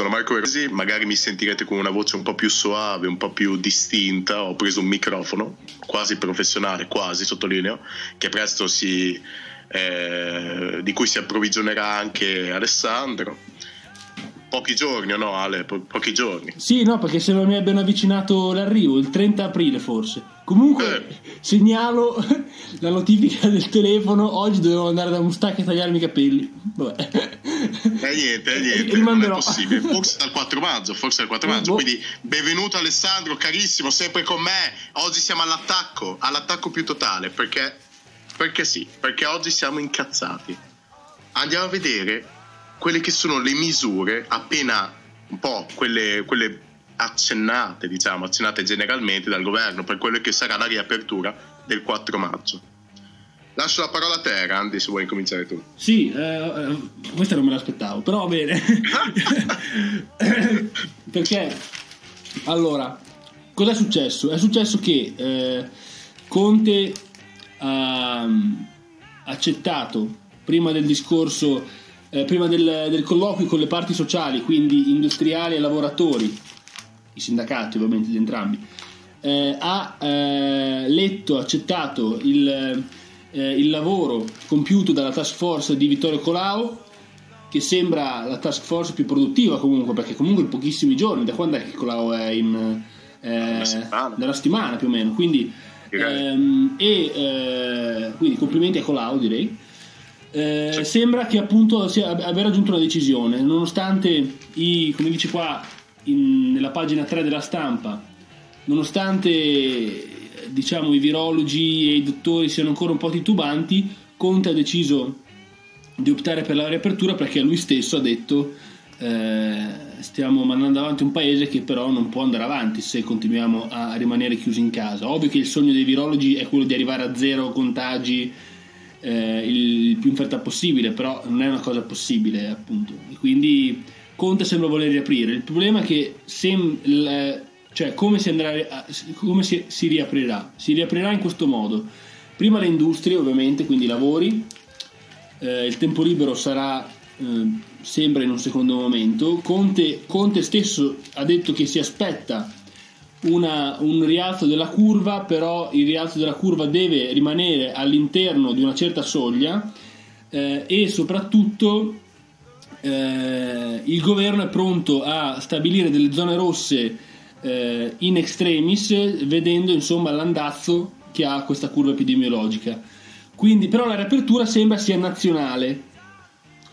Sono Marco Resi, magari mi sentirete con una voce un po' più soave, un po' più distinta, ho preso un microfono quasi professionale, quasi sottolineo, che presto si, eh, di cui si approvvigionerà anche Alessandro pochi giorni, o no Ale? Po- pochi giorni. Sì, no, perché sembra mi abbiano avvicinato l'arrivo, il 30 aprile forse. Comunque eh. segnalo la notifica del telefono, oggi dovevo andare da Mustacca a tagliarmi i capelli. Vabbè. E niente, e niente, non è possibile. Forse dal 4 maggio, forse dal 4 maggio. Quindi benvenuto Alessandro, carissimo, sempre con me. Oggi siamo all'attacco, all'attacco più totale, perché, perché sì, perché oggi siamo incazzati. Andiamo a vedere quelle che sono le misure appena un po' quelle, quelle accennate, diciamo, accennate generalmente dal governo per quello che sarà la riapertura del 4 maggio. Lascio la parola a te, Randy, se vuoi cominciare tu. Sì, eh, eh questa non me l'aspettavo, però va bene. Perché, allora, cosa è successo? È successo che eh, Conte ha accettato, prima del discorso eh, prima del, del, colloquio con le parti sociali, quindi industriali e lavoratori, i sindacati ovviamente di entrambi, eh, ha eh, letto, accettato il, eh, il, lavoro compiuto dalla task force di Vittorio Colau, che sembra la task force più produttiva comunque, perché comunque in pochissimi giorni, da quando è che Colau è in... Eh, settimana. Dalla settimana più o meno, quindi... Ehm, e eh, quindi complimenti a Colau direi. Eh, sembra che appunto sia, aver raggiunto una decisione, nonostante i, come dice qua in, nella pagina 3 della stampa, nonostante diciamo i virologi e i dottori siano ancora un po' titubanti, Conte ha deciso di optare per la riapertura perché lui stesso ha detto eh, stiamo mandando avanti un paese che però non può andare avanti se continuiamo a rimanere chiusi in casa. Ovvio che il sogno dei virologi è quello di arrivare a zero contagi eh, il più in fretta possibile, però non è una cosa possibile appunto. E quindi Conte sembra voler riaprire. Il problema è che sem- l- cioè, come, si, andrà come si, si riaprirà? Si riaprirà in questo modo. Prima le industrie ovviamente, quindi i lavori, eh, il tempo libero sarà eh, sembra in un secondo momento. Conte, Conte stesso ha detto che si aspetta una, un rialzo della curva, però il rialzo della curva deve rimanere all'interno di una certa soglia eh, e soprattutto eh, il governo è pronto a stabilire delle zone rosse eh, in extremis, vedendo insomma l'andazzo che ha questa curva epidemiologica. Quindi, però la riapertura sembra sia nazionale,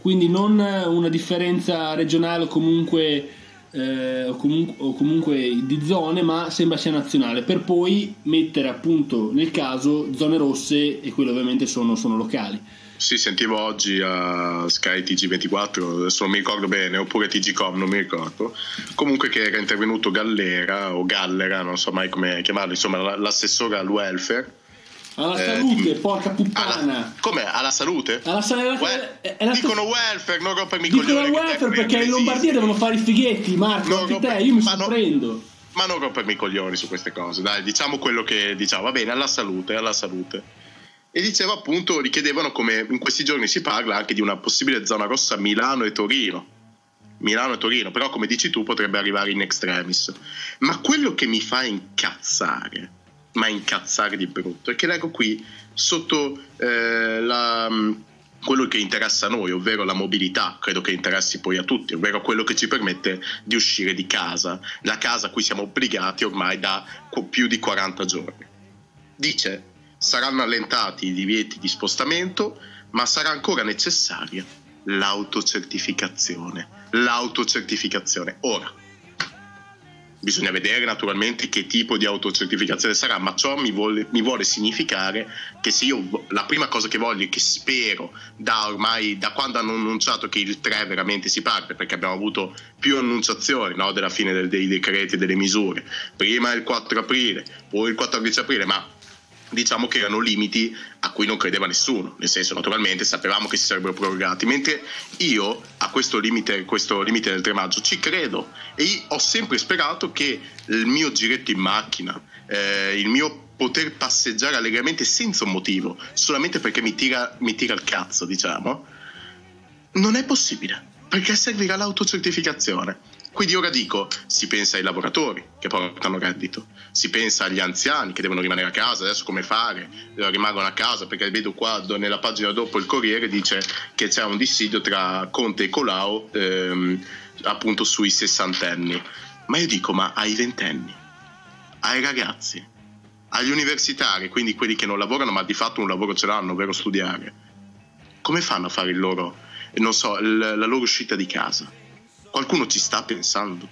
quindi non una differenza regionale o comunque eh, o, comunque, o, comunque, di zone, ma sembra sia nazionale, per poi mettere appunto nel caso zone rosse e quelle ovviamente sono, sono locali. Sì, sentivo oggi a Sky TG24, adesso non mi ricordo bene, oppure TGCOM, non mi ricordo. Comunque che era intervenuto Gallera o Gallera, non so mai come chiamarlo, insomma l'assessore al welfare alla eh, salute, porca puttana. Alla, com'è? Alla salute? Alla salute. Well, è, è dicono st- welfare, non rompermi i coglioni. Dicono welfare perché in Lombardia devono fare i fighetti, Marco. Non romper- te, io mi sorprendo. No, ma non rompermi i coglioni su queste cose, dai, diciamo quello che diciamo. Va bene, alla salute, alla salute. E diceva appunto, richiedevano come in questi giorni si parla anche di una possibile zona rossa Milano e Torino. Milano e Torino, però come dici tu potrebbe arrivare in extremis. Ma quello che mi fa incazzare ma incazzare di brutto. E che leggo qui sotto eh, la, mm, quello che interessa a noi, ovvero la mobilità, credo che interessi poi a tutti, ovvero quello che ci permette di uscire di casa, la casa a cui siamo obbligati ormai da più di 40 giorni. Dice, saranno allentati i divieti di spostamento, ma sarà ancora necessaria l'autocertificazione. L'autocertificazione. Ora, Bisogna vedere naturalmente che tipo di autocertificazione sarà, ma ciò mi vuole, mi vuole significare che se io la prima cosa che voglio e che spero da ormai da quando hanno annunciato che il 3 veramente si parte, perché abbiamo avuto più annunciazioni no, della fine del, dei decreti e delle misure, prima il 4 aprile, poi il 14 aprile, ma diciamo che erano limiti a cui non credeva nessuno, nel senso naturalmente sapevamo che si sarebbero prorogati, mentre io a questo limite, questo limite del 3 maggio ci credo e ho sempre sperato che il mio giretto in macchina, eh, il mio poter passeggiare allegramente senza un motivo, solamente perché mi tira, mi tira il cazzo, diciamo, non è possibile. Perché servirà l'autocertificazione. Quindi ora dico, si pensa ai lavoratori che portano reddito, si pensa agli anziani che devono rimanere a casa, adesso come fare? Rimangono a casa perché vedo qua nella pagina dopo il Corriere dice che c'è un dissidio tra Conte e Colau ehm, appunto sui sessantenni. Ma io dico, ma ai ventenni, ai ragazzi, agli universitari, quindi quelli che non lavorano ma di fatto un lavoro ce l'hanno, ovvero studiare, come fanno a fare il loro, non so, la loro uscita di casa? Qualcuno ci sta pensando.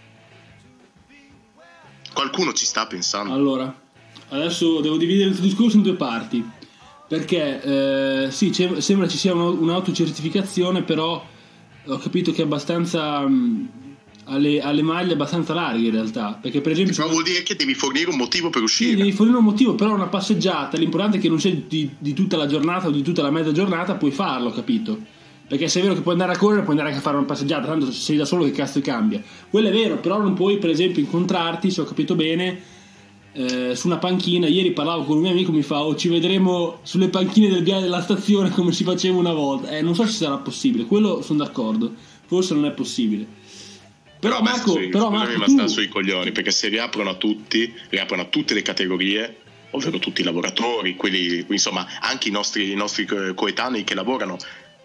Qualcuno ci sta pensando. Allora, adesso devo dividere il tuo discorso in due parti. Perché eh, sì, sembra ci sia un'autocertificazione, però ho capito che è abbastanza. Mh, alle, alle, maglie abbastanza larghe in realtà. Perché, per esempio. Però vuol dire che devi fornire un motivo per uscire. Sì, devi fornire un motivo, però una passeggiata. L'importante è che non sia di, di tutta la giornata o di tutta la mezza giornata, puoi farlo, capito? Perché se è vero che puoi andare a correre, puoi andare anche a fare una passeggiata, tanto se sei da solo che cazzo cambia. Quello è vero, però non puoi per esempio incontrarti, se ho capito bene, eh, su una panchina. Ieri parlavo con un mio amico, mi fa, oh ci vedremo sulle panchine del viale della stazione come si faceva una volta. Eh, non so se sarà possibile, quello sono d'accordo, forse non è possibile. Però, però Marco, sui, però Marco, ma sta sui coglioni, perché se riaprono a tutti, riaprono a tutte le categorie, ovvero tutti i lavoratori, quelli, insomma, anche i nostri, i nostri coetanei che lavorano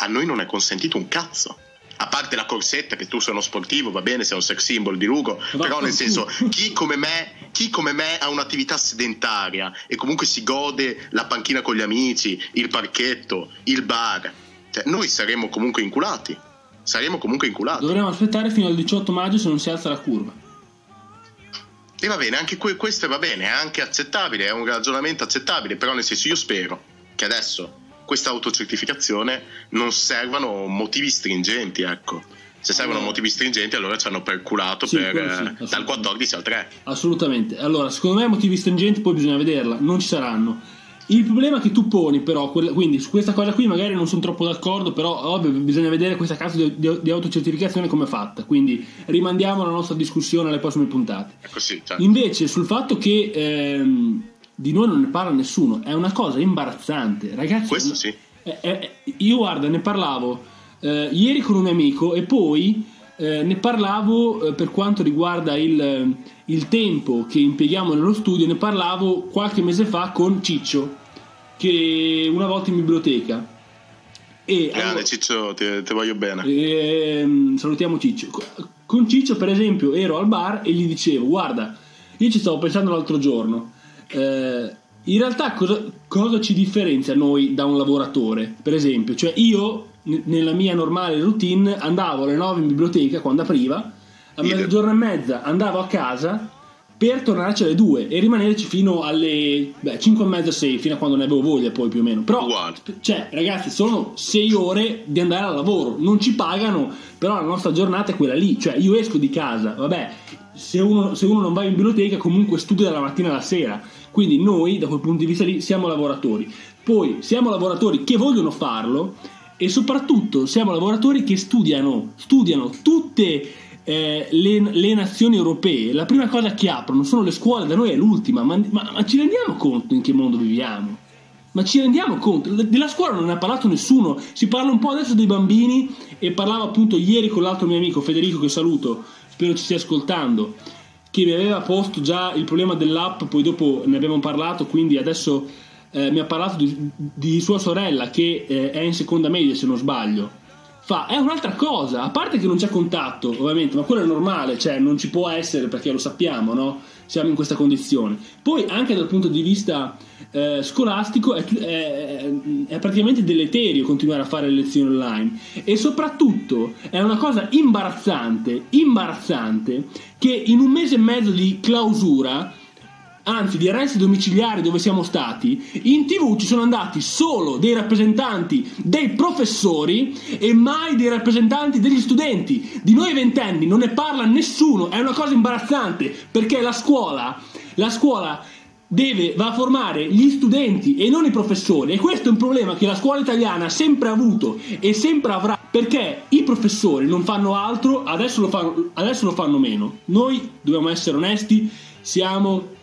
a noi non è consentito un cazzo. A parte la corsetta, che tu sei uno sportivo, va bene, sei un sex symbol di Lugo, Ma però nel senso, chi come, me, chi come me ha un'attività sedentaria e comunque si gode la panchina con gli amici, il parchetto, il bar, cioè, noi saremo comunque inculati. Saremo comunque inculati. Dovremmo aspettare fino al 18 maggio se non si alza la curva. E va bene, anche questo va bene, è anche accettabile, è un ragionamento accettabile, però nel senso io spero che adesso questa autocertificazione non servano motivi stringenti, ecco. Se servono allora. motivi stringenti, allora ci hanno perculato sì, per, sì, dal 14 al 3. Assolutamente. Allora, secondo me motivi stringenti poi bisogna vederla, non ci saranno. Il problema che tu poni, però, quindi su questa cosa qui magari non sono troppo d'accordo, però ovvio bisogna vedere questa cazzo di, di, di autocertificazione come è fatta. Quindi rimandiamo la nostra discussione alle prossime puntate. Così, certo. Invece, sul fatto che ehm, di noi non ne parla nessuno, è una cosa imbarazzante, ragazzi. Questo sì. È, è, io guarda, ne parlavo eh, ieri con un amico e poi eh, ne parlavo eh, per quanto riguarda il, il, tempo che impieghiamo nello studio, ne parlavo qualche mese fa con Ciccio, che una volta in biblioteca. E, Grande allora, Ciccio, ti, ti, voglio bene. E, salutiamo Ciccio. Con Ciccio, per esempio, ero al bar e gli dicevo: Guarda, io ci stavo pensando l'altro giorno eh, in realtà cosa, cosa, ci differenzia noi da un lavoratore? Per esempio, cioè io n- nella mia normale routine andavo alle 9 in biblioteca quando apriva, a mezzogiorno e mezza andavo a casa per tornarci alle 2 e rimanerci fino alle beh, 5 e mezza 6 fino a quando ne avevo voglia poi più o meno però cioè ragazzi sono 6 ore di andare al lavoro non ci pagano però la nostra giornata è quella lì cioè io esco di casa vabbè se uno, se uno non va in biblioteca comunque studia dalla mattina alla sera quindi noi, da quel punto di vista lì, siamo lavoratori. Poi siamo lavoratori che vogliono farlo e soprattutto siamo lavoratori che studiano, studiano tutte eh, le, le, nazioni europee. La prima cosa che aprono sono le scuole, da noi è l'ultima, ma, ma, ma ci rendiamo conto in che mondo viviamo? Ma ci rendiamo conto? Della scuola non ne ha parlato nessuno, si parla un po' adesso dei bambini e parlavo appunto ieri con l'altro mio amico Federico che saluto, spero ci stia ascoltando che mi aveva posto già il problema dell'app, poi dopo ne abbiamo parlato, quindi adesso eh, mi ha parlato di, di, sua sorella che eh, è in seconda media se non sbaglio. Fa, è un'altra cosa, a parte che non c'è contatto, ovviamente, ma quello è normale, cioè non ci può essere perché lo sappiamo, no? Siamo in questa condizione. Poi anche dal punto di vista eh, scolastico è, è, è, praticamente deleterio continuare a fare le lezioni online e soprattutto è una cosa imbarazzante, imbarazzante che in un mese e mezzo di clausura anzi di arresti domiciliari dove siamo stati, in tv ci sono andati solo dei rappresentanti dei professori e mai dei rappresentanti degli studenti. Di noi ventenni non ne parla nessuno, è una cosa imbarazzante perché la scuola, la scuola deve, va a formare gli studenti e non i professori. E questo è un problema che la scuola italiana ha sempre avuto e sempre avrà, perché i professori non fanno altro, adesso lo fanno, adesso lo fanno meno. Noi dobbiamo essere onesti, siamo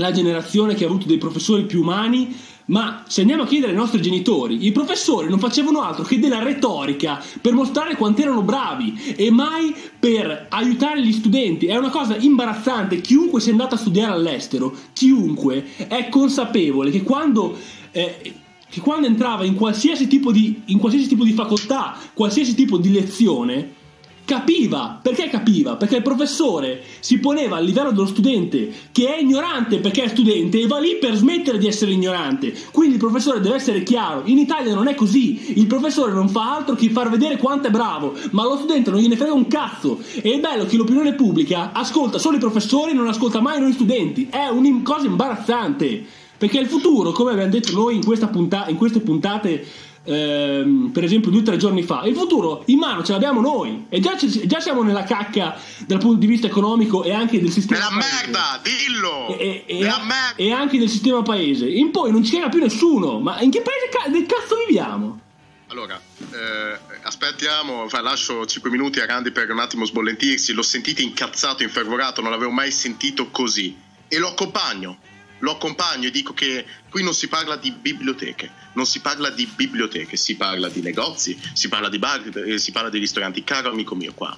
la generazione che ha avuto dei professori più umani, Ma se andiamo a chiedere ai nostri genitori, i professori non facevano altro che della retorica per mostrare quanto erano bravi e mai per aiutare gli studenti. È una cosa imbarazzante. Chiunque sia andato a studiare all'estero, chiunque è consapevole che quando, eh, che quando entrava in qualsiasi, di, in qualsiasi tipo di facoltà, qualsiasi tipo di lezione, capiva, perché capiva? Perché il professore si poneva a livello dello studente che è ignorante perché è studente e va lì per smettere di essere ignorante. Quindi il professore deve essere chiaro. In Italia non è così. Il professore non fa altro che far vedere quanto è bravo, ma lo studente non gliene frega un cazzo. E è bello che l'opinione pubblica ascolta solo i professori e non ascolta mai noi studenti. È una cosa imbarazzante. Perché il futuro, come abbiamo detto noi in, punta- in queste puntate ehm, per esempio due o tre giorni fa. Il futuro in mano ce l'abbiamo noi e già, già, siamo nella cacca dal punto di vista economico e anche del sistema Nella paese. merda, dillo! E, e, e, e, anche del sistema paese. In poi non ci caga più nessuno, ma in che paese ca- del cazzo viviamo? Allora, eh, aspettiamo, lascio 5 minuti a Randy per un attimo sbollentirsi. L'ho sentito incazzato, infervorato, non l'avevo mai sentito così. E lo accompagno lo accompagno e dico che qui non si parla di biblioteche, non si parla di biblioteche, si parla di negozi, si parla di bar, eh, si parla di ristoranti. Caro amico mio, qua,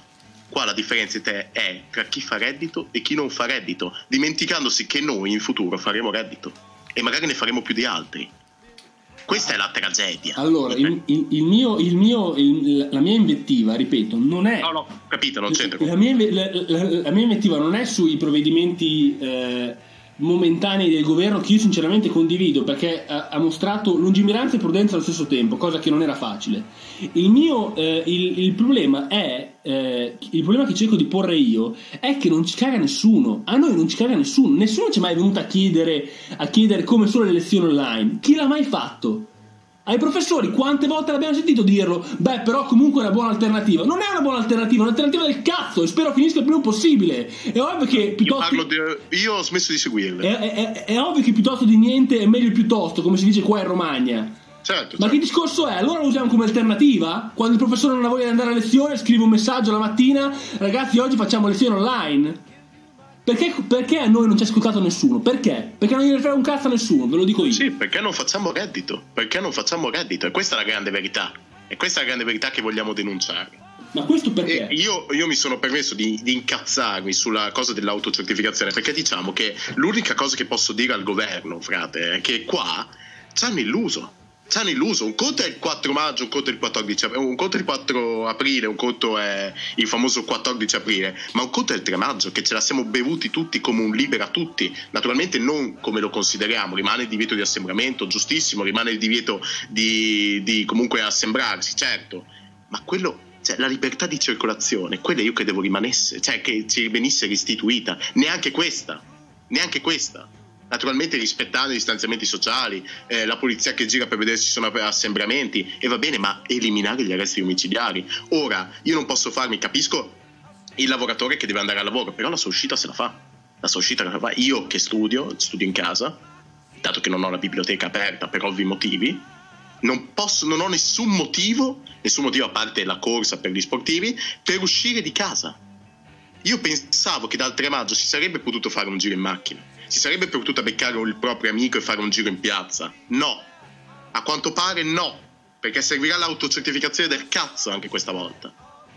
qua la differenza è tra chi fa reddito e chi non fa reddito, dimenticandosi che noi in futuro faremo reddito e magari ne faremo più di altri. Questa è la tragedia. Allora, il, il, il mio, il mio, la mia invettiva, ripeto, non è. No, no, capito, non c'entra. La mia, la, la, la mia invettiva non è sui provvedimenti. Eh, momentanei del governo che io sinceramente condivido perché ha, ha, mostrato lungimiranza e prudenza allo stesso tempo, cosa che non era facile. Il mio eh, il, il, problema è eh, il problema che cerco di porre io è che non ci caga nessuno. A noi non ci caga nessuno, nessuno ci è mai venuto a chiedere, a chiedere come sono le lezioni online. Chi l'ha mai fatto? Ai professori quante volte l'abbiamo sentito dirlo? Beh, però comunque è una buona alternativa. Non è una buona alternativa, è un'alternativa del cazzo e spero finisca il prima possibile. È ovvio che piuttosto. Io, di... Io ho smesso di seguirle. È, è, è, ovvio che piuttosto di niente è meglio piuttosto, come si dice qua in Romagna. Certo, Ma certo. che discorso è? Allora lo usiamo come alternativa? Quando il professore non ha voglia di andare a lezione, scrive un messaggio la mattina, ragazzi, oggi facciamo lezione online. Perché, perché, a noi non ci ha ascoltato nessuno? Perché? Perché non gliene frega un cazzo a nessuno, ve lo dico io. Sì, perché non facciamo reddito. Perché non facciamo reddito. E questa è la grande verità. E questa è la grande verità che vogliamo denunciare. Ma questo perché? Io, io, mi sono permesso di, di, incazzarmi sulla cosa dell'autocertificazione perché diciamo che l'unica cosa che posso dire al governo, frate, è che qua ci hanno illuso ci hanno illuso. Un conto è il 4 maggio, un conto è il 14 aprile, un conto è il 4 aprile, un conto è il famoso 14 aprile, ma un conto è il 3 maggio che ce la siamo bevuti tutti come un libera tutti. Naturalmente non come lo consideriamo, rimane il divieto di assembramento, giustissimo, rimane il divieto di, di comunque assembrarsi, certo, ma quello cioè, la libertà di circolazione, quella io credevo rimanesse, cioè che ci venisse restituita, neanche questa, neanche questa naturalmente rispettando i distanziamenti sociali, eh, la polizia che gira per vedere se ci sono assembramenti, e va bene, ma eliminare gli arresti omicidiari. Ora, io non posso farmi, capisco il lavoratore che deve andare al lavoro, però la sua uscita se la fa. La sua uscita la fa. Io che studio, studio in casa, dato che non ho la biblioteca aperta per ovvi motivi, non, posso, non ho nessun motivo, nessun motivo a parte la corsa per gli sportivi, per uscire di casa. Io pensavo che dal 3 maggio si sarebbe potuto fare un giro in macchina si sarebbe potuto beccare il proprio amico e fare un giro in piazza. No, a quanto pare no, perché servirà l'autocertificazione del cazzo anche questa volta.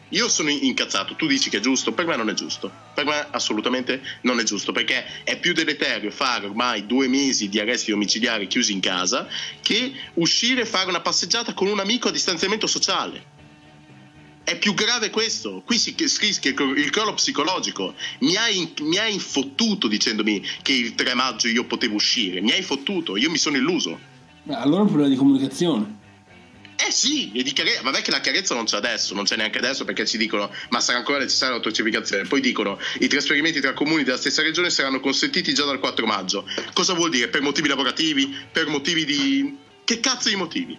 Io sono incazzato, tu dici che è giusto, per me non è giusto, per me assolutamente non è giusto, perché è più deleterio fare ormai due mesi di arresti domiciliari chiusi in casa che uscire e fare una passeggiata con un amico a distanziamento sociale. È più grave questo. Qui si rischia il crollo psicologico. Mi hai, mi hai infottuto dicendomi che il 3 maggio io potevo uscire. Mi hai fottuto, io mi sono illuso. Beh, allora è un problema di comunicazione. Eh sì, e di chiarezza, vabbè che la chiarezza non c'è adesso, non c'è neanche adesso perché ci dicono ma sarà ancora necessaria l'autocertificazione. Poi dicono i trasferimenti tra comuni della stessa regione saranno consentiti già dal 4 maggio. Cosa vuol dire? Per motivi lavorativi? Per motivi di... Che cazzo di motivi?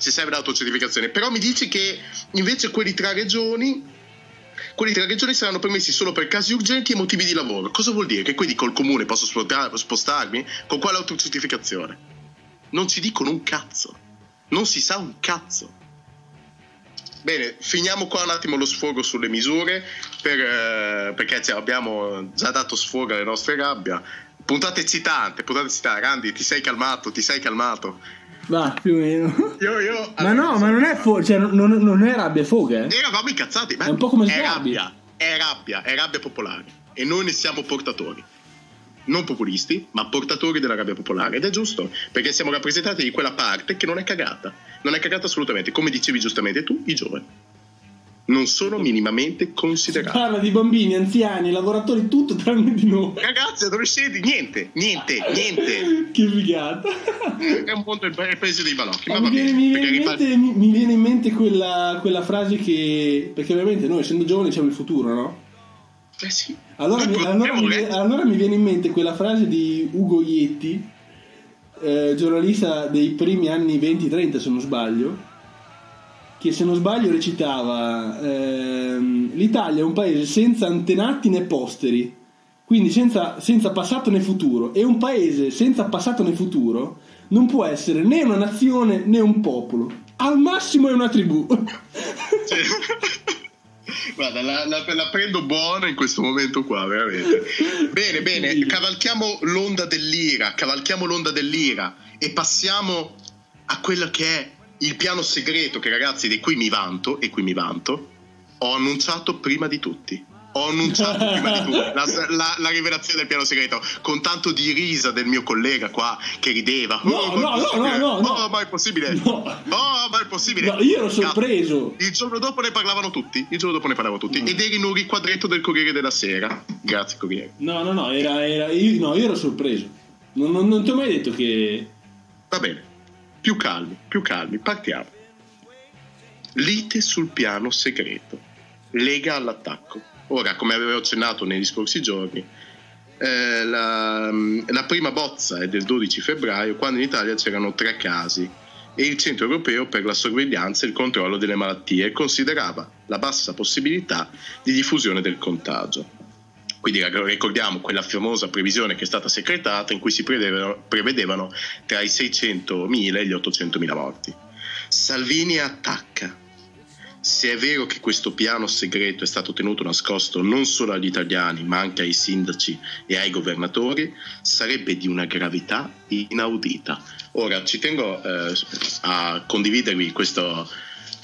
Se serve l'autocertificazione. Però mi dici che invece quelli tra regioni, quelli tra regioni saranno permessi solo per casi urgenti e motivi di lavoro. Cosa vuol dire? Che quindi col comune posso spostarmi? Con quale autocertificazione? Non ci dicono un cazzo. Non si sa un cazzo. Bene, finiamo qua un attimo lo sfogo sulle misure per, eh, perché abbiamo già dato sfogo alle nostre rabbia Puntata eccitante, puntata eccitante. Randy, ti sei calmato, ti sei calmato. Va, più o meno. Io, io, ma no, ma non è, fo- cioè, non, non è rabbia e foga. Eh? Eravamo incazzati. È un po' come è rabbia, è rabbia, è rabbia popolare. E noi ne siamo portatori. Non populisti, ma portatori della rabbia popolare. Ed è giusto, perché siamo rappresentati di quella parte che non è cagata. Non è cagata assolutamente. Come dicevi giustamente tu, i giovani non sono minimamente considerati. Parla di bambini, anziani, lavoratori, tutto tranne di noi. Ragazzi, adolescenti, niente, niente, niente. che figata. È un mondo il paese dei balocchi. Ma mi, viene, mi, viene mente, mi, mi, viene, in mente, quella, quella, frase che. Perché ovviamente noi, essendo giovani, siamo il futuro, no? Eh sì. Allora, mi, allora, mi, allora mi, viene in mente quella frase di Ugo Ietti, eh, giornalista dei primi anni 20-30, se non sbaglio che se non sbaglio recitava ehm, l'Italia è un paese senza antenati né posteri, quindi senza, senza, passato né futuro, e un paese senza passato né futuro non può essere né una nazione né un popolo, al massimo è una tribù. Guarda, la, la, la, prendo buona in questo momento qua, veramente. Bene, bene, cavalchiamo l'onda dell'ira, cavalchiamo l'onda dell'ira e passiamo a quella che è il piano segreto che ragazzi di cui mi vanto e qui mi vanto ho annunciato prima di tutti. Ho annunciato prima di tutti. La, la, la, rivelazione del piano segreto con tanto di risa del mio collega qua che rideva. No oh, no, no, no, no, oh ma è possibile? No. oh ma è possibile? No, io ero sorpreso. Il giorno dopo ne parlavano tutti. Il giorno dopo ne parlavano tutti. Mm. ed eri in un riquadretto del Corriere della Sera. Grazie Corriere. No no no era, era io, no, io ero sorpreso. Non, non, non ti ho mai detto che va bene più calmi, più calmi, partiamo. Lite sul piano segreto, lega all'attacco. Ora, come avevo accennato negli scorsi giorni, eh, la, la, prima bozza è del 12 febbraio, quando in Italia c'erano tre casi e il Centro Europeo per la Sorveglianza e il Controllo delle Malattie considerava la bassa possibilità di diffusione del contagio. Quindi ricordiamo quella famosa previsione che è stata secretata in cui si prevedevano, prevedevano tra i 600.000 e gli 800.000 morti. Salvini attacca. Se è vero che questo piano segreto è stato tenuto nascosto non solo agli italiani ma anche ai sindaci e ai governatori, sarebbe di una gravità inaudita. Ora ci tengo eh, a condividervi questo,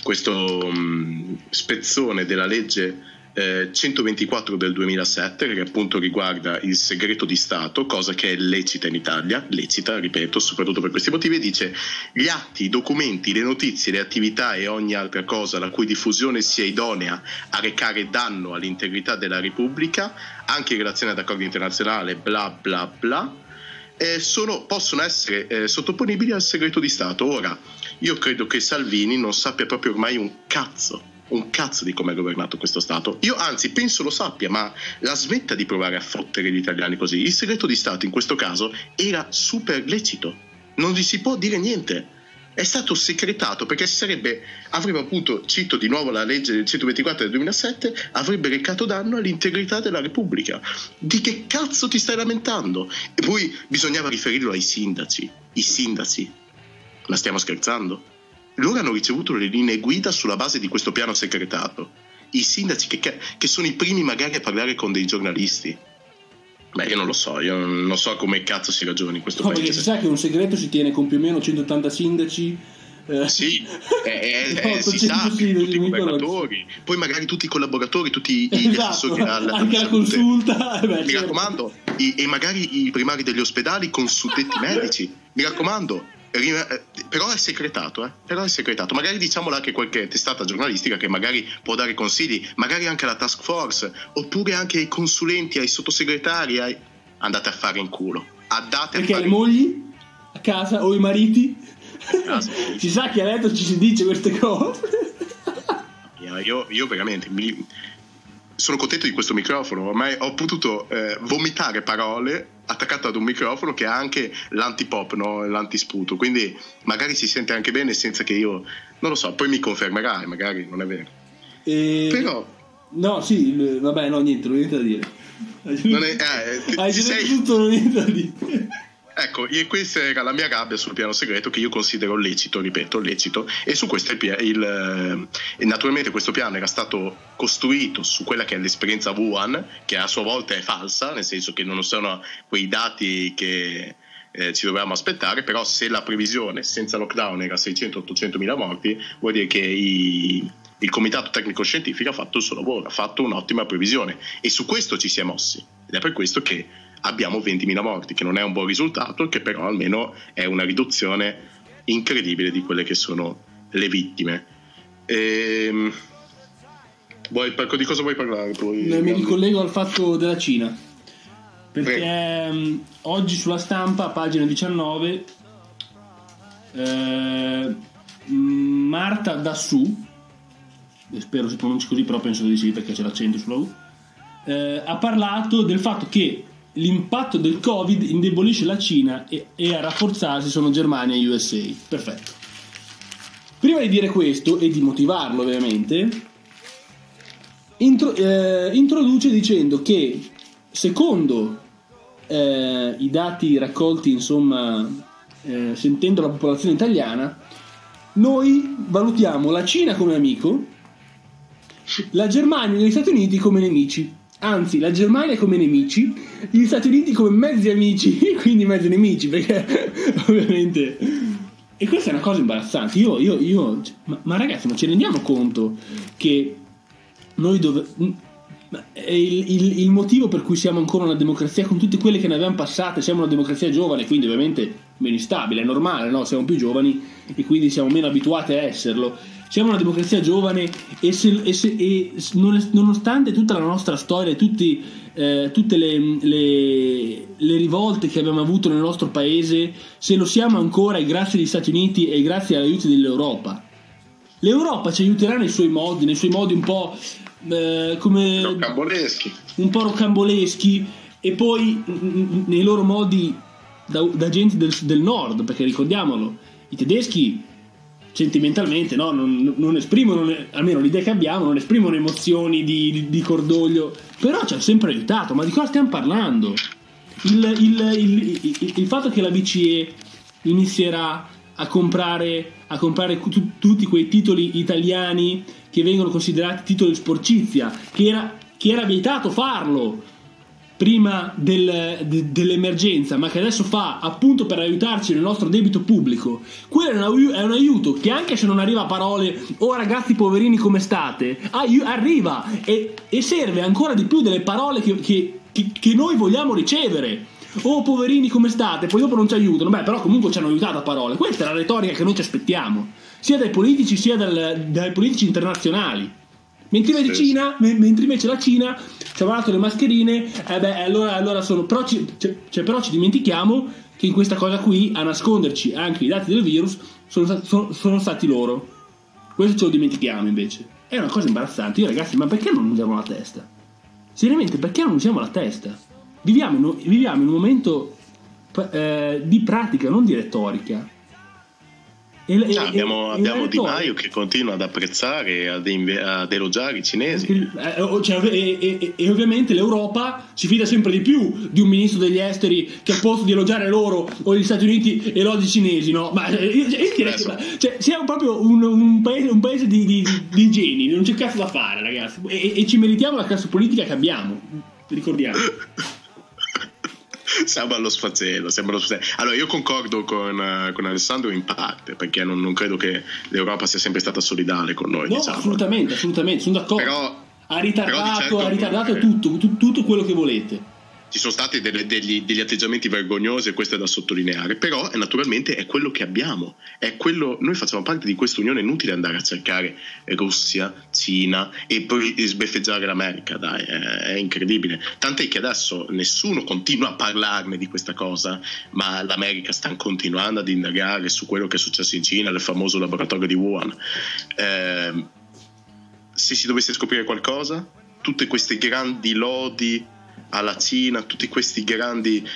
questo um, spezzone della legge 124 eh, del 2007 che appunto riguarda il segreto di Stato, cosa che è lecita in Italia, lecita, ripeto, soprattutto per questi motivi, dice gli atti, i documenti, le notizie, le attività e ogni altra cosa la cui diffusione sia idonea a recare danno all'integrità della Repubblica, anche in relazione ad accordi internazionali, bla bla bla, eh, sono, possono essere eh, sottoponibili al segreto di Stato. Ora, io credo che Salvini non sappia proprio ormai un cazzo un cazzo di come è governato questo Stato. Io anzi penso lo sappia, ma la smetta di provare a fottere gli italiani così. Il segreto di Stato in questo caso era super lecito, non gli si può dire niente. È stato secretato perché sarebbe, avrebbe appunto, cito di nuovo la legge del 124 del 2007, avrebbe recato danno all'integrità della Repubblica. Di che cazzo ti stai lamentando? E poi bisognava riferirlo ai sindaci. I sindaci. Ma stiamo scherzando? Loro hanno ricevuto le linee guida sulla base di questo piano segretato. I sindaci che, che sono i primi magari a parlare con dei giornalisti. Beh, io non lo so, io non so come cazzo si ragioni in questo no, paese. Perché si sa che un segreto si tiene con più o meno 180 sindaci. Eh, sì, eh, eh, no, si sa, tutti i governatori, poi magari tutti i collaboratori, tutti i esatto, alla, anche la consulta. Eh beh, Mi certo. raccomando, i, e magari i primari degli ospedali con suddetti medici. Mi raccomando, eh, però è segretato, eh? però è segretato. Magari diciamolo anche qualche testata giornalistica che magari può dare consigli, magari anche alla task force, oppure anche ai consulenti, ai sottosegretari, ai... andate a fare in culo. Andate Perché a fare le mogli a casa o i mariti? si sa che a letto ci si dice queste cose. Io, io veramente mi, sono contento di questo microfono, ormai ho potuto eh, vomitare parole attaccato ad un microfono che ha anche l'antipop, no? l'antisputo, quindi magari si sente anche bene senza che io, non lo so, poi mi confermerai, magari non è vero. E... Però... No, sì, vabbè, no, niente, non ho niente da dire. Non è, eh, Hai detto sei... tutto, non ho niente da dire. Ecco, questa era la mia rabbia sul piano segreto che io considero lecito, ripeto, lecito, e su questo il, il, eh, naturalmente questo piano era stato costruito su quella che è l'esperienza Wuhan, che a sua volta è falsa, nel senso che non sono quei dati che eh, ci dovevamo aspettare, però se la previsione senza lockdown era 600-800 mila morti, vuol dire che i, il comitato tecnico scientifico ha fatto il suo lavoro, ha fatto un'ottima previsione. E su questo ci si è mossi. Ed è per questo che abbiamo 20.000 morti, che non è un buon risultato, che però almeno è una riduzione incredibile di quelle che sono le vittime. Ehm, vuoi, di cosa vuoi parlare? Poi, Mi ricollego al fatto della Cina. Perché um, oggi sulla stampa, pagina 19, eh, Marta Dassù, spero si pronunci così, però penso di sì perché c'è l'accento sulla U, eh, ha parlato del fatto che l'impatto del Covid indebolisce la Cina e, e a rafforzarsi sono Germania e USA. Perfetto. Prima di dire questo e di motivarlo ovviamente, intro, eh, introduce dicendo che secondo eh, i dati raccolti insomma eh, sentendo la popolazione italiana, noi valutiamo la Cina come amico, la Germania e gli Stati Uniti come nemici. Anzi, la Germania come nemici, gli Stati Uniti come mezzi amici, quindi mezzi nemici, perché ovviamente... E questa è una cosa imbarazzante. Io, io, io ma, ma, ragazzi, ma ci rendiamo conto che noi dove... Il, il, il, motivo per cui siamo ancora una democrazia con tutte quelle che ne abbiamo passate, siamo una democrazia giovane, quindi ovviamente meno instabile, è normale, no? siamo più giovani e quindi siamo meno abituati a esserlo siamo una democrazia giovane e, se, e, se, e nonostante tutta la nostra storia e tutti, eh, tutte le, le, le, rivolte che abbiamo avuto nel nostro paese, se lo siamo ancora grazie agli Stati Uniti e grazie all'aiuto dell'Europa. L'Europa ci aiuterà nei suoi modi, nei suoi modi un po' eh, come... Rocamboleschi. Un po' rocamboleschi e poi nei loro modi da, da gente del, del nord, perché ricordiamolo, i tedeschi sentimentalmente no? non, non, esprimono, almeno l'idea che abbiamo, non esprimono emozioni di, di, di cordoglio, però ci ha sempre aiutato, ma di cosa stiamo parlando? Il, il, il, il fatto che la BCE inizierà a comprare, a comprare t- tutti quei titoli italiani che vengono considerati titoli di sporcizia, che era, che era vietato farlo prima del, de, dell'emergenza, ma che adesso fa appunto per aiutarci nel nostro debito pubblico, quello è un aiuto che anche se non arriva a parole, oh ragazzi poverini come state, arriva e, e serve ancora di più delle parole che, che, che, che noi vogliamo ricevere. Oh poverini come state, poi dopo non ci aiutano, beh però comunque ci hanno aiutato a parole, questa è la retorica che noi ci aspettiamo, sia dai politici sia dal, dai politici internazionali. Mentre invece, Cina, mentre invece la Cina ci ha dato le mascherine, eh beh, allora, allora sono. Però ci, cioè, però ci dimentichiamo che in questa cosa qui a nasconderci anche i dati del virus sono, sono, sono stati loro. Questo ce lo dimentichiamo invece. È una cosa imbarazzante. Io, ragazzi, ma perché non usiamo la testa? Seriamente, perché non usiamo la testa? Viviamo in, viviamo in un momento eh, di pratica, non di retorica. E, abbiamo, e, abbiamo Di Maio che continua ad apprezzare e ad, inve- ad, elogiare i cinesi. Eh, cioè, e, e, ovviamente l'Europa si fida sempre di più di un ministro degli esteri che al posto di elogiare loro o gli Stati Uniti elogi i cinesi, no? Ma eh, io, io direi che cioè, siamo proprio un, un paese, un paese di, di, di, geni, non c'è cazzo da fare, ragazzi. E, ci meritiamo la classe politica che abbiamo, ricordiamo. siamo allo sfazzello, siamo allo sfazzello. Allora, io concordo con, uh, con, Alessandro in parte, perché non, non, credo che l'Europa sia sempre stata solidale con noi. No, diciamo. assolutamente, assolutamente, sono d'accordo. Però, ha ritardato, certo ha ritardato tutto, tutto quello che volete ci sono stati delle, degli, degli, atteggiamenti vergognosi e questo è da sottolineare, però è, naturalmente è quello che abbiamo, quello, noi facciamo parte di questa unione, è inutile andare a cercare Russia, Cina e poi sbeffeggiare l'America, dai, è, è incredibile. Tant'è che adesso nessuno continua a parlarne di questa cosa, ma l'America sta continuando ad indagare su quello che è successo in Cina, il famoso laboratorio di Wuhan. Eh, se si dovesse scoprire qualcosa, tutte queste grandi lodi alla Cina, tutti questi grandi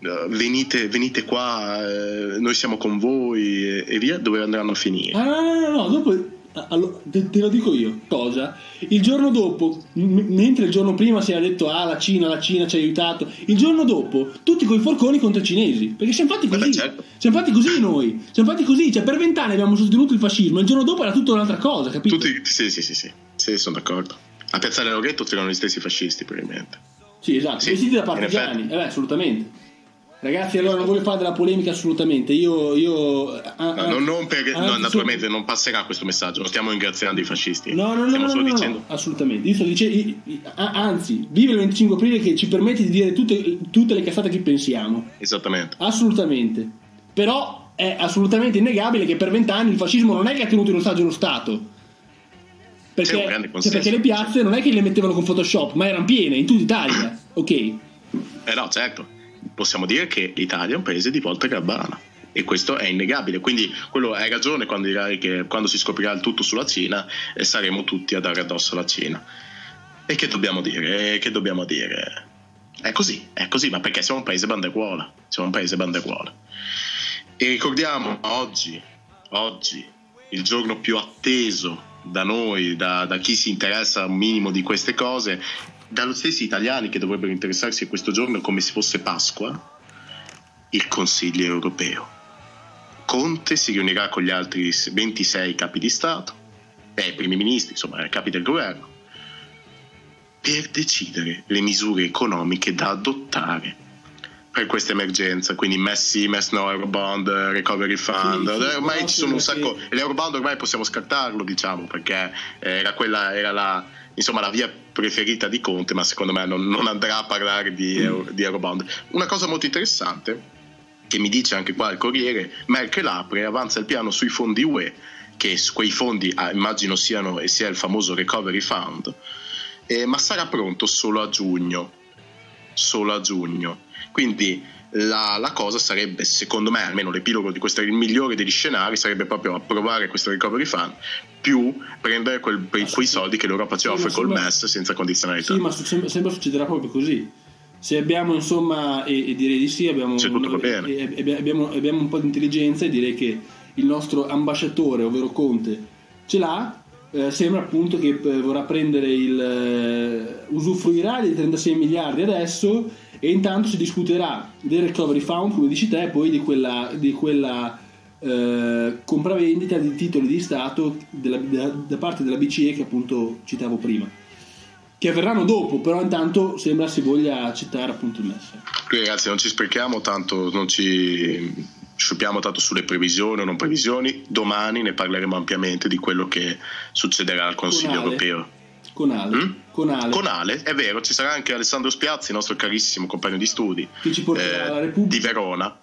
uh, venite, venite, qua, uh, noi siamo con voi e, e, via, dove andranno a finire? Ah, no, no, no, dopo allora, te, te, lo dico io, cosa? Il giorno dopo, m- mentre il giorno prima si era detto ah la Cina, la Cina ci ha aiutato, il giorno dopo tutti coi forconi contro i cinesi, perché siamo fatti così, Vabbè, certo. siamo fatti così noi, siamo fatti così, cioè per vent'anni abbiamo sostenuto il fascismo, il giorno dopo era tutta un'altra cosa, capito? Tutti, sì, sì, sì, sì, sì, sono d'accordo. A Piazzale Loghetto c'erano gli stessi fascisti probabilmente. Sì, esatto, sì, vestiti da partigiani, eh beh, assolutamente. Ragazzi, allora non voglio fare della polemica assolutamente. Io. io no, non, non per, no, naturalmente non passerà questo messaggio. Non stiamo ringraziando i fascisti. No, no, Stiamo no, solo no, dicendo. assolutamente. Io sto dicendo. Anzi, vive il 25 aprile che ci permette di dire tutte, tutte le cazzate che pensiamo. Esattamente. Assolutamente. Però è assolutamente innegabile che per vent'anni il fascismo non è che ha tenuto in ostaggio lo Stato. Perché, cioè perché le piazze non è che le mettevano con Photoshop, ma erano piene in tutta Italia. Ok. Eh no, certo possiamo dire che l'Italia è un paese di volta gabbana e questo è innegabile. Quindi quello hai ragione quando dirai che quando si scoprirà il tutto sulla Cina eh, saremo tutti a dare addosso alla Cina. E che dobbiamo dire? Che dobbiamo dire? È così, è così, ma perché siamo un paese banderuola, siamo un paese banderuola. E ricordiamo oggi, oggi, il giorno più atteso da noi, da, da chi si interessa un minimo di queste cose, dallo stessi italiani che dovrebbero interessarsi a questo giorno come se fosse Pasqua, il Consiglio europeo. Conte si riunirà con gli altri 26 capi di Stato, eh, primi ministri, insomma, capi del governo, per decidere le misure economiche da adottare per questa emergenza, quindi Messi, Mess no, Eurobond, Recovery Fund, sì, sì, ormai ci sono un sacco, sì. l'Eurobond ormai possiamo scartarlo diciamo perché era quella, era la, insomma, la via preferita di Conte, ma secondo me non, non andrà a parlare di, Euro, di Eurobond. Una cosa molto interessante, che mi dice anche qua il Corriere, Merkel apre e avanza il piano sui fondi UE, che quei fondi ah, immagino siano e sia il famoso Recovery Fund, eh, ma sarà pronto solo a giugno. Solo a giugno. Quindi la, la, cosa sarebbe, secondo me, almeno l'epilogo di questo, il migliore degli scenari sarebbe proprio approvare questo recovery fund più prendere quel, quei, quei soldi che l'Europa ci sì, offre col MES senza condizionalità. Sì, ma sembra, sembra succederà proprio così. Se abbiamo, insomma, e, e direi di sì, abbiamo, e, e, abbiamo, abbiamo un po' di intelligenza e direi che il nostro ambasciatore, ovvero Conte, ce l'ha. Eh, sembra appunto che eh, vorrà prendere il eh, usufruirà dei 36 miliardi adesso e intanto si discuterà del recovery fund, come dici te, e poi di quella, di quella eh, compravendita di titoli di Stato della, da, da, parte della BCE che appunto citavo prima. Che avverranno dopo, però intanto sembra si voglia accettare appunto il MES. Qui ragazzi non ci sprechiamo tanto, non ci sciupiamo tanto sulle previsioni o non previsioni, domani ne parleremo ampiamente di quello che succederà al Consiglio europeo. Con Ale. Mm? Con Ale. Con Ale, è vero, ci sarà anche Alessandro Spiazzi, nostro carissimo compagno di studi che ci porterà eh, alla Repubblica. di Verona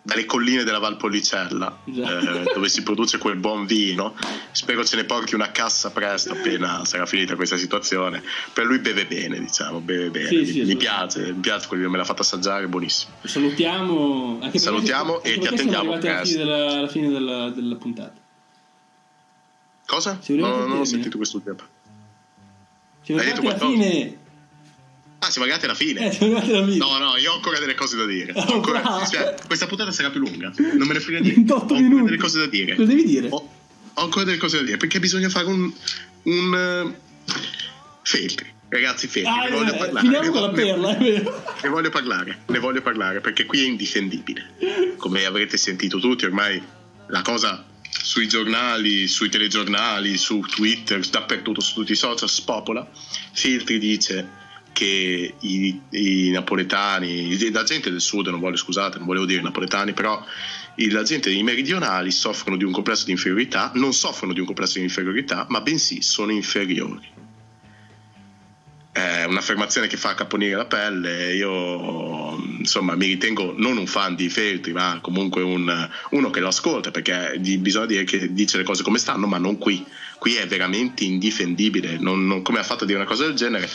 dalle colline della Valpolicella eh, dove si produce quel buon vino. Spero ce ne porti una cassa presto appena sarà finita questa situazione. Per lui beve bene diciamo beve bene. Sì, mi, sì, mi piace mi piace quello me l'ha fatto assaggiare buonissimo. Salutiamo anche salutiamo perché, e ti attendiamo alla fine della, alla fine della, della puntata. Cosa? no, non ho sentito quest'ultima siamo arrivati alla fine. Ah, siamo arrivati alla fine. Eh, siamo arrivati alla fine. No, no, io ho ancora delle cose da dire. Oh, ancora, cioè, questa puntata sarà più lunga. Non me ne frega niente. 28 ho minuti. Ho delle cose da dire. Cosa devi dire? Ho, ho, ancora delle cose da dire perché bisogna fare un. un uh, feltri. Ragazzi, feltri. Ah, ne voglio eh, parlare. Finiamo con la perla, è vero. Ne voglio parlare. Ne voglio parlare perché qui è indifendibile. Come avrete sentito tutti, ormai la cosa sui giornali, sui telegiornali, su Twitter, dappertutto, su tutti i social, spopola. Filtri dice che i, i napoletani, la gente del sud, non voglio scusate, non volevo dire i napoletani, però la gente dei meridionali soffrono di un complesso di inferiorità, non soffrono di un complesso di inferiorità, ma bensì sono inferiori è un'affermazione che fa caponire la pelle. Io insomma mi ritengo non un fan di Feltri, ma comunque un, uno che lo ascolta perché bisogna dire che dice le cose come stanno, ma non qui. Qui è veramente indifendibile. Non, non, come ha fatto a dire una cosa del genere?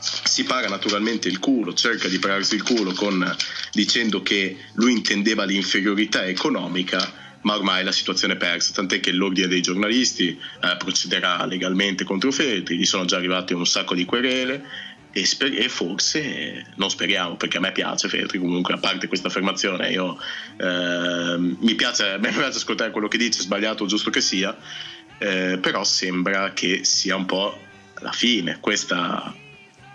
Si paga naturalmente il culo, cerca di pararsi il culo con, dicendo che lui intendeva l'inferiorità economica ma ormai la situazione è persa, tant'è che l'ordine dei giornalisti eh, procederà legalmente contro Feltri, gli sono già arrivate un sacco di querele e, sper- e, forse, non speriamo perché a me piace Feltri comunque, a parte questa affermazione, io, eh, mi, piace, mi piace ascoltare quello che dice, sbagliato o giusto che sia, eh, però sembra che sia un po' la fine, questa,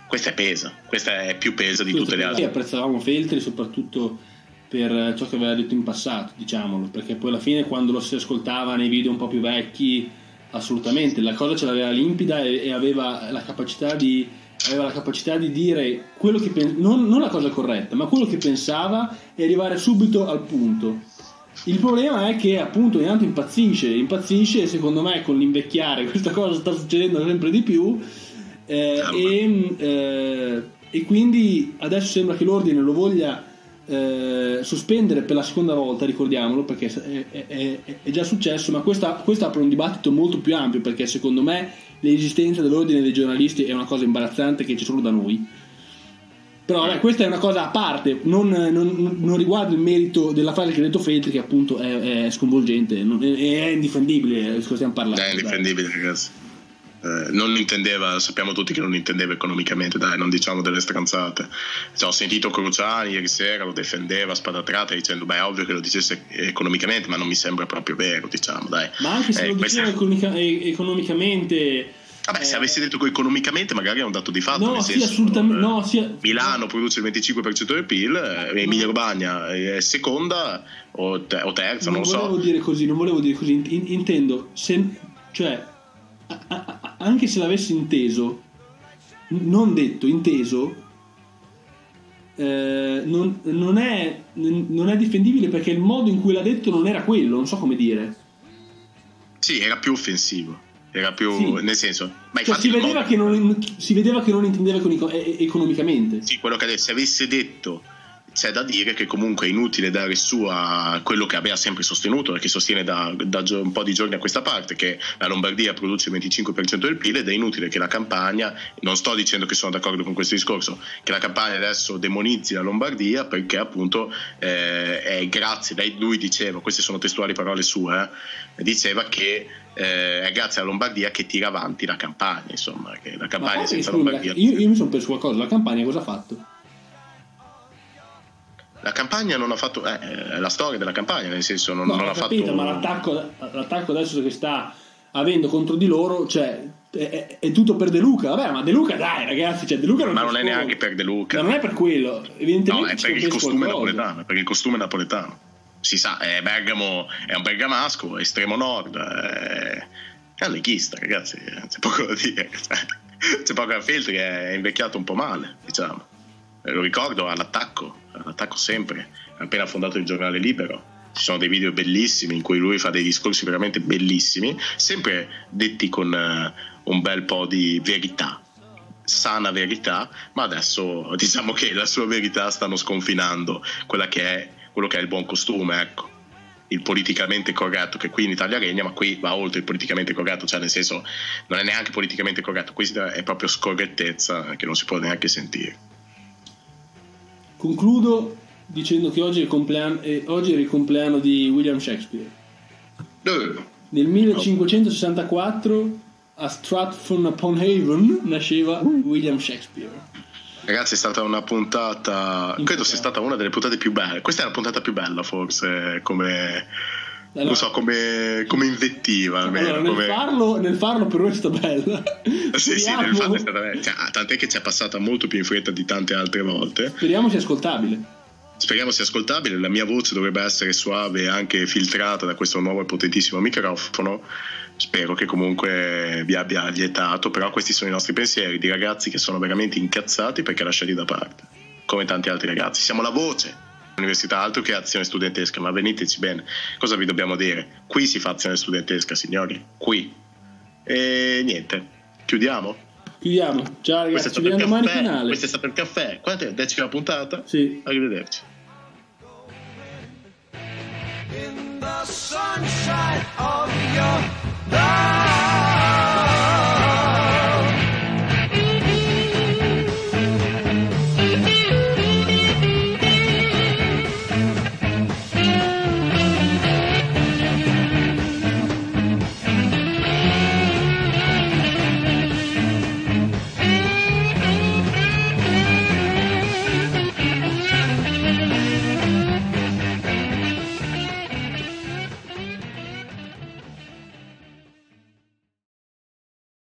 questa è pesa, questa è più pesa di tutte le altre. Noi apprezzavamo Feltri soprattutto per ciò che aveva detto in passato, diciamolo, perché poi alla fine quando lo si ascoltava nei video un po' più vecchi, assolutamente, la cosa ce l'aveva limpida e, e aveva la capacità di aveva la capacità di dire quello che pen- non, non la cosa corretta, ma quello che pensava e arrivare subito al punto. Il problema è che appunto intanto impazzisce, impazzisce e secondo me con l'invecchiare questa cosa sta succedendo sempre di più eh, e, eh, e quindi adesso sembra che l'ordine lo voglia eh, sospendere per la seconda volta, ricordiamolo perché è, è, è già successo, ma questa, questo apre un dibattito molto più ampio perché secondo me l'esistenza dell'ordine dei giornalisti è una cosa imbarazzante che c'è solo da noi. Però vabbè, questa è una cosa a parte, non, non, non riguarda il merito della frase che ha detto Feltri, che appunto è, è sconvolgente, è, è, indifendendibile, eh, cosa stiamo parlando. È indifendibile, ragazzi. Eh, non intendeva, sappiamo tutti che non intendeva economicamente, dai, non diciamo delle stranzate. Cioè, ho sentito Cruciani ieri sera, lo difendeva spadatrata dicendo, beh, è ovvio che lo dicesse economicamente, ma non mi sembra proprio vero, diciamo, dai. Ma anche se eh, lo diceva questa... economicamente... Vabbè, eh, se avessi detto che economicamente magari è un dato di fatto. No, sì, senso, assolutamente. Eh, no, sì, Milano produce il 25% del PIL, eh, Emilia Romagna è seconda o, te- o terza, non, non lo so. Non volevo dire così, non volevo dire così. In- intendo, se, cioè, a- a- anche se l'avessi inteso, non detto, inteso, eh, non, non, è, non è difendibile perché il modo in cui l'ha detto non era quello, non so come dire. Sì, era più offensivo era più sì. nel senso ma cioè, si, vedeva modo... non, si, vedeva che non, intendeva economicamente sì quello che adesso se avesse detto c'è da dire che comunque è inutile dare su a quello che aveva sempre sostenuto e che sostiene da, da, un po' di giorni a questa parte che la Lombardia produce il 25% del PIL ed è inutile che la campagna non sto dicendo che sono d'accordo con questo discorso che la campagna adesso demonizzi la Lombardia perché appunto eh, è grazie lui diceva queste sono testuali parole sue eh, diceva che eh, è grazie alla Lombardia che tira avanti la campagna insomma che la campagna senza Lombardia io, io mi sono perso qualcosa la campagna cosa ha fatto? La campagna non ha fatto eh, è la storia della campagna nel senso non, no, non ha capito, fatto ma l'attacco, l'attacco, adesso che sta avendo contro di loro cioè è, è, tutto per De Luca. Vabbè ma De Luca dai ragazzi cioè De Luca non ma non è neanche per De Luca. Ma non è per quello. Evidentemente no è per il costume qualcosa. napoletano per il costume napoletano. Si sa è Bergamo è un bergamasco estremo nord è, è un leghista ragazzi c'è poco da dire. C'è poco da filtri è invecchiato un po' male diciamo lo ricordo all'attacco all'attacco sempre, ha appena fondato il giornale Libero. Ci sono dei video bellissimi in cui lui fa dei discorsi veramente bellissimi, sempre detti con uh, un bel po' di verità, sana verità, ma adesso diciamo che la sua verità stanno sconfinando quella che è, quello che è il buon costume, ecco il politicamente corretto che qui in Italia regna, ma qui va oltre il politicamente corretto, cioè nel senso non è neanche politicamente corretto, qui è proprio scorrettezza che non si può neanche sentire. Concludo dicendo che oggi è, il eh, oggi è il compleanno di William Shakespeare. Dove? Nel 1564 a Stratford upon Avon nasceva William Shakespeare. Ragazzi, è stata una puntata. Credo sia stata una delle puntate più belle. Questa è la puntata più bella, forse, come allora, non so, come, come invettiva almeno. Allora, nel, come... farlo, nel, farlo, per noi è stata bella. sì, sì, nel farlo è stata bella. Cioè, tant'è che ci è passata molto più in fretta di tante altre volte. Speriamo sia ascoltabile. Speriamo sia ascoltabile. La mia voce dovrebbe essere suave e anche filtrata da questo nuovo e potentissimo microfono. Spero che comunque vi abbia lietato. Però questi sono i nostri pensieri di ragazzi che sono veramente incazzati perché lasciati da parte. Come tanti altri ragazzi. Siamo la voce Università, altro che azione studentesca, ma veniteci bene. Cosa vi dobbiamo dire? Qui si fa azione studentesca, signori, qui. E niente, chiudiamo? Chiudiamo. Ciao ragazzi, ci vediamo domani canale. Questo è stato il caffè. Quanta è? Decima puntata? Sì. Arrivederci. In the sunshine